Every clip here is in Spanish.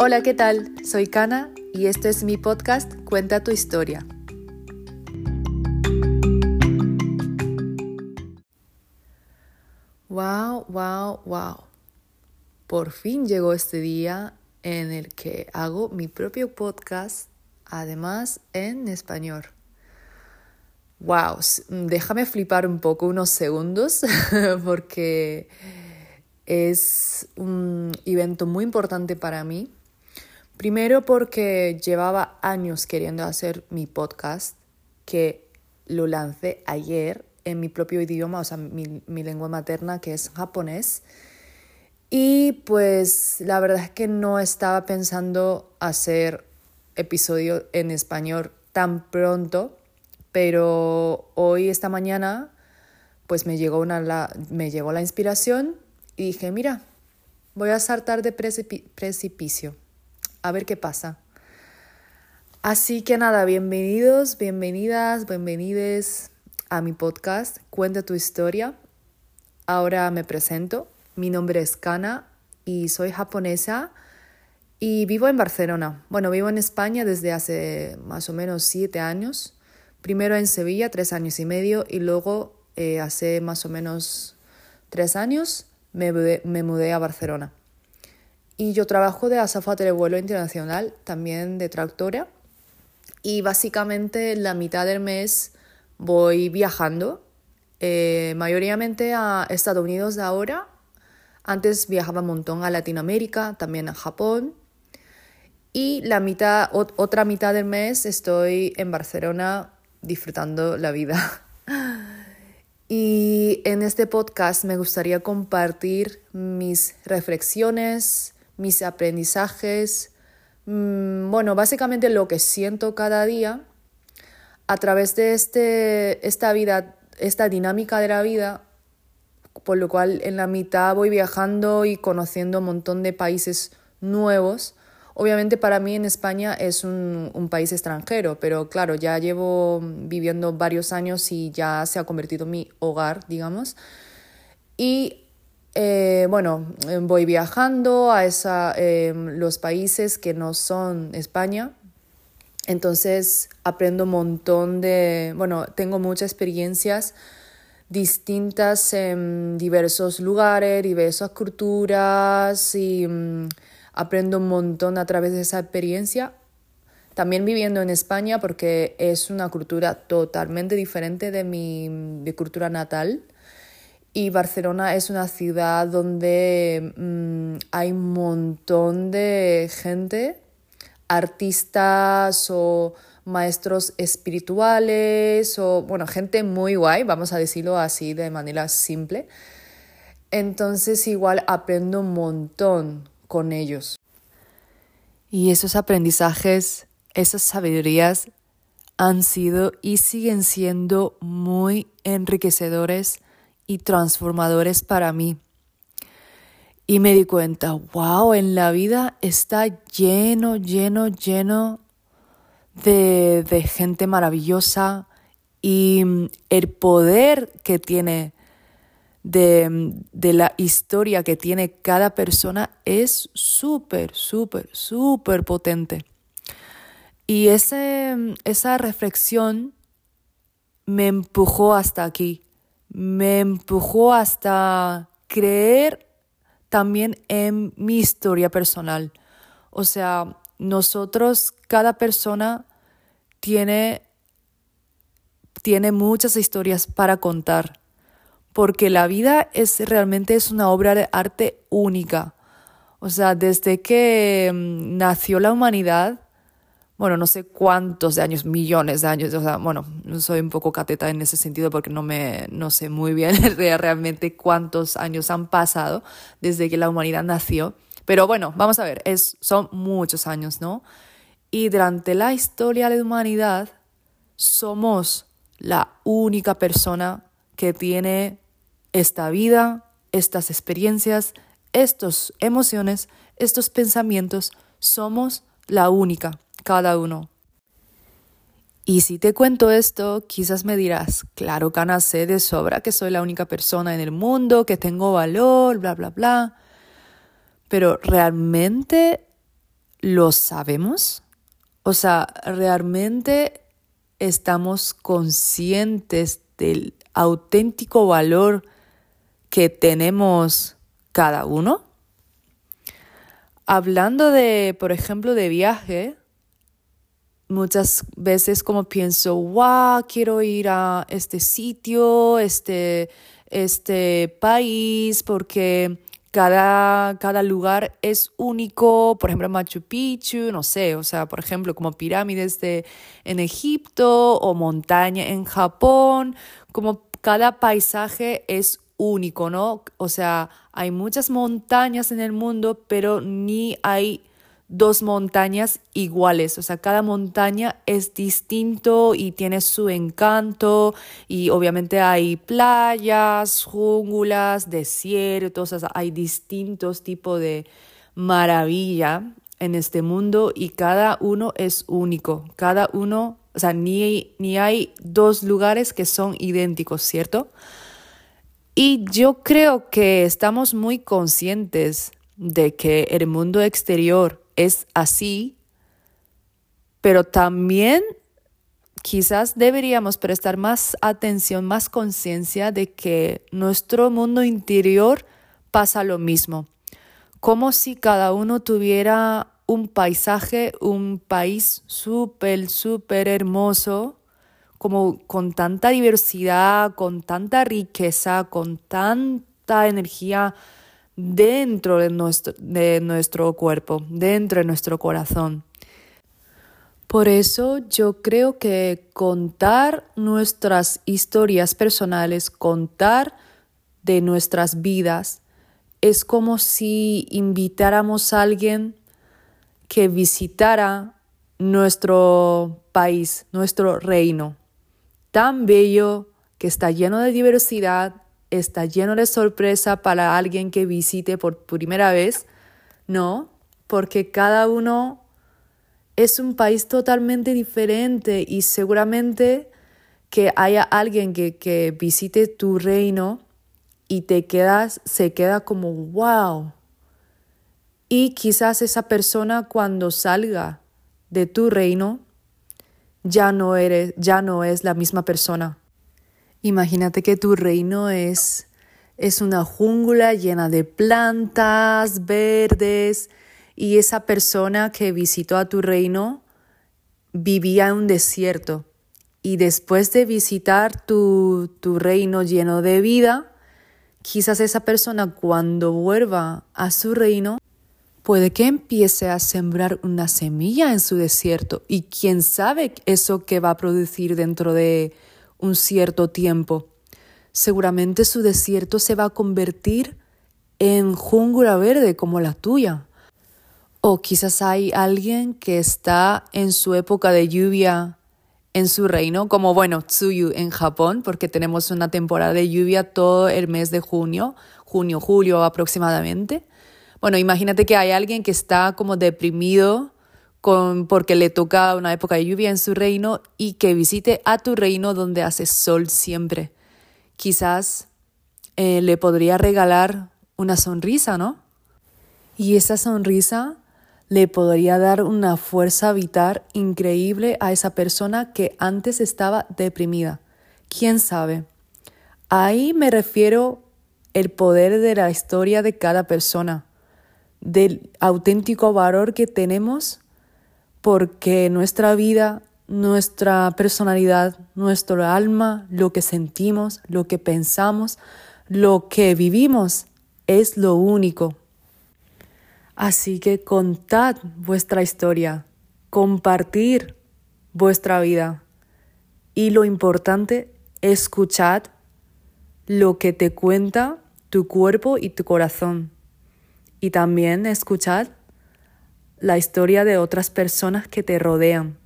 Hola, ¿qué tal? Soy Kana y este es mi podcast Cuenta tu historia. Wow, wow, wow. Por fin llegó este día en el que hago mi propio podcast, además en español. Wow, déjame flipar un poco unos segundos porque es un evento muy importante para mí. Primero porque llevaba años queriendo hacer mi podcast, que lo lancé ayer en mi propio idioma, o sea, mi, lengua materna, que es japonés. Y pues la verdad es que no estaba pensando hacer episodio en español tan pronto, pero hoy, esta mañana, pues me llegó, una, la, me llegó la inspiración y dije, mira, voy a saltar de precipicio, a ver qué pasa. Así que nada, bienvenidos, bienvenidas, bienvenides a mi podcast Cuenta tu historia. Ahora me presento. Mi nombre es Kana y soy japonesa y vivo en Barcelona. Bueno, vivo en España desde hace más o menos siete años. Primero en Sevilla, tres años y medio, y luego eh, hace más o menos tres años me mudé, a Barcelona. Y yo trabajo de azafata de vuelo internacional, también de tractora. Y básicamente la mitad del mes voy viajando, eh, mayoritariamente a Estados Unidos ahora. Antes viajaba un montón a Latinoamérica, también a Japón. Y la mitad, otra mitad del mes estoy en Barcelona disfrutando la vida. Y en este podcast me gustaría compartir mis reflexiones, mis aprendizajes, mm, bueno, básicamente lo que siento cada día a través de este, esta vida, esta dinámica de la vida, por lo cual en la mitad voy viajando y conociendo un montón de países nuevos Obviamente para mí en España es un, país extranjero, pero claro, ya llevo viviendo varios años y ya se ha convertido en mi hogar, digamos. Y eh, bueno, voy viajando a esa, em, los países que no son España. Entonces aprendo un montón de, bueno, tengo muchas experiencias distintas en diversos lugares, diversas culturas y mm, aprendo un montón a través de esa experiencia. También viviendo en España porque es una cultura totalmente diferente de mi cultura natal. Y Barcelona es una ciudad donde mm, hay un montón de gente, artistas o maestros espirituales o, bueno, gente muy guay, vamos a decirlo así de manera simple. Entonces igual aprendo un montón con ellos. Y esos aprendizajes, esas sabidurías han sido y siguen siendo muy enriquecedores y transformadores para mí. Y me di cuenta, wow, en la vida está lleno, lleno, lleno de, de gente maravillosa y el poder que tiene de, la historia que tiene cada persona es súper, súper, súper potente. Y ese, esa reflexión me empujó hasta aquí, me empujó hasta creer también en mi historia personal. O sea, nosotros, cada persona tiene, tiene muchas historias para contar porque la vida es realmente es una obra de arte única. O sea, desde que mm, nació la humanidad, bueno, no sé cuántos años, millones de años, o sea, bueno, soy un poco cateta en ese sentido porque no me, no sé muy bien realmente cuántos años han pasado desde que la humanidad nació. Pero bueno, vamos a ver, es, son muchos años, ¿no? Y durante la historia de la humanidad somos la única persona que tiene esta vida, estas experiencias, estas emociones, estos pensamientos, somos la única, cada uno. Y si te cuento esto, quizás me dirás, claro, Cana, sé de sobra que soy la única persona en el mundo, que tengo valor, bla, bla, bla. Pero realmente lo sabemos? O sea, ¿realmente estamos conscientes del auténtico valor que tenemos cada uno? Hablando de, por ejemplo, de viaje, muchas veces como pienso, wow, quiero ir a este sitio, este, este país, porque cada, cada lugar es único, por ejemplo, Machu Picchu, no sé, o sea, por ejemplo, como pirámides de, en Egipto o montaña en Japón, como cada paisaje es único, ¿no? O sea, hay muchas montañas en el mundo, pero ni hay dos montañas iguales, o sea, cada montaña es distinto y tiene su encanto y obviamente hay playas, júngulas, desiertos, o sea, hay distintos tipos de maravilla en este mundo y cada uno es único, cada uno, o sea, ni, ni hay dos lugares que son idénticos, ¿cierto? Y yo creo que estamos muy conscientes de que el mundo exterior es así, pero también quizás deberíamos prestar más atención, más conciencia de que nuestro mundo interior pasa lo mismo, como si cada uno tuviera un paisaje, un país súper, súper hermoso, como con tanta diversidad, con tanta riqueza, con tanta energía dentro de nuestro, de nuestro cuerpo, dentro de nuestro corazón. Por eso yo creo que contar nuestras historias personales, contar de nuestras vidas, es como si invitáramos a alguien que visitara nuestro país, nuestro reino, tan bello, que está lleno de diversidad, está lleno de sorpresa para alguien que visite por primera vez, no, porque cada uno es un país totalmente diferente y seguramente que haya alguien que, que visite tu reino y te quedas, se queda como wow. Y quizás esa persona cuando salga de tu reino ya no eres, ya no es la misma persona. Imagínate que tu reino es, es una jungla llena de plantas verdes y esa persona que visitó a tu reino vivía en un desierto. Y después de visitar tu, tu reino lleno de vida, quizás esa persona cuando vuelva a su reino puede que empiece a sembrar una semilla en su desierto y quién sabe eso que va a producir dentro de un cierto tiempo. Seguramente su desierto se va a convertir en jungla verde como la tuya. O quizás hay alguien que está en su época de lluvia en su reino, como bueno, Tsuyu en Japón, porque tenemos una temporada de lluvia todo el mes de junio, junio, julio aproximadamente. Bueno, imagínate que hay alguien que está como deprimido porque le toca una época de lluvia en su reino y que visite a tu reino donde hace sol siempre. Quizás eh, le podría regalar una sonrisa, ¿no? Y esa sonrisa le podría dar una fuerza vital increíble a esa persona que antes estaba deprimida. ¿Quién sabe? Ahí me refiero el poder de la historia de cada persona, del auténtico valor que tenemos porque nuestra vida, nuestra personalidad, nuestro alma, lo que sentimos, lo que pensamos, lo que vivimos es lo único. Así que contad vuestra historia, compartir vuestra vida y lo importante, escuchad lo que te cuenta tu cuerpo y tu corazón. Y también escuchad la historia de otras personas que te rodean.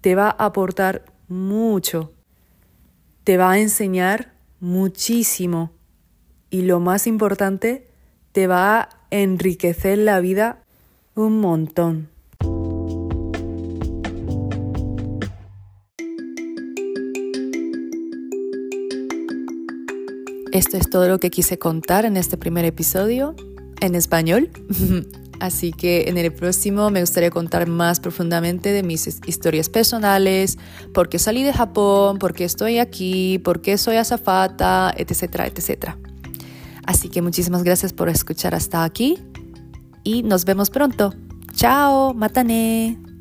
Te va a aportar mucho. Te va a enseñar muchísimo. Y lo más importante, te va a enriquecer la vida un montón. Esto es todo lo que quise contar en este primer episodio en español. Así que en el próximo me gustaría contar más profundamente de mis historias personales, por qué salí de Japón, por qué estoy aquí, por qué soy azafata, etcétera, etcétera. Así que muchísimas gracias por escuchar hasta aquí y nos vemos pronto. Chao, matane.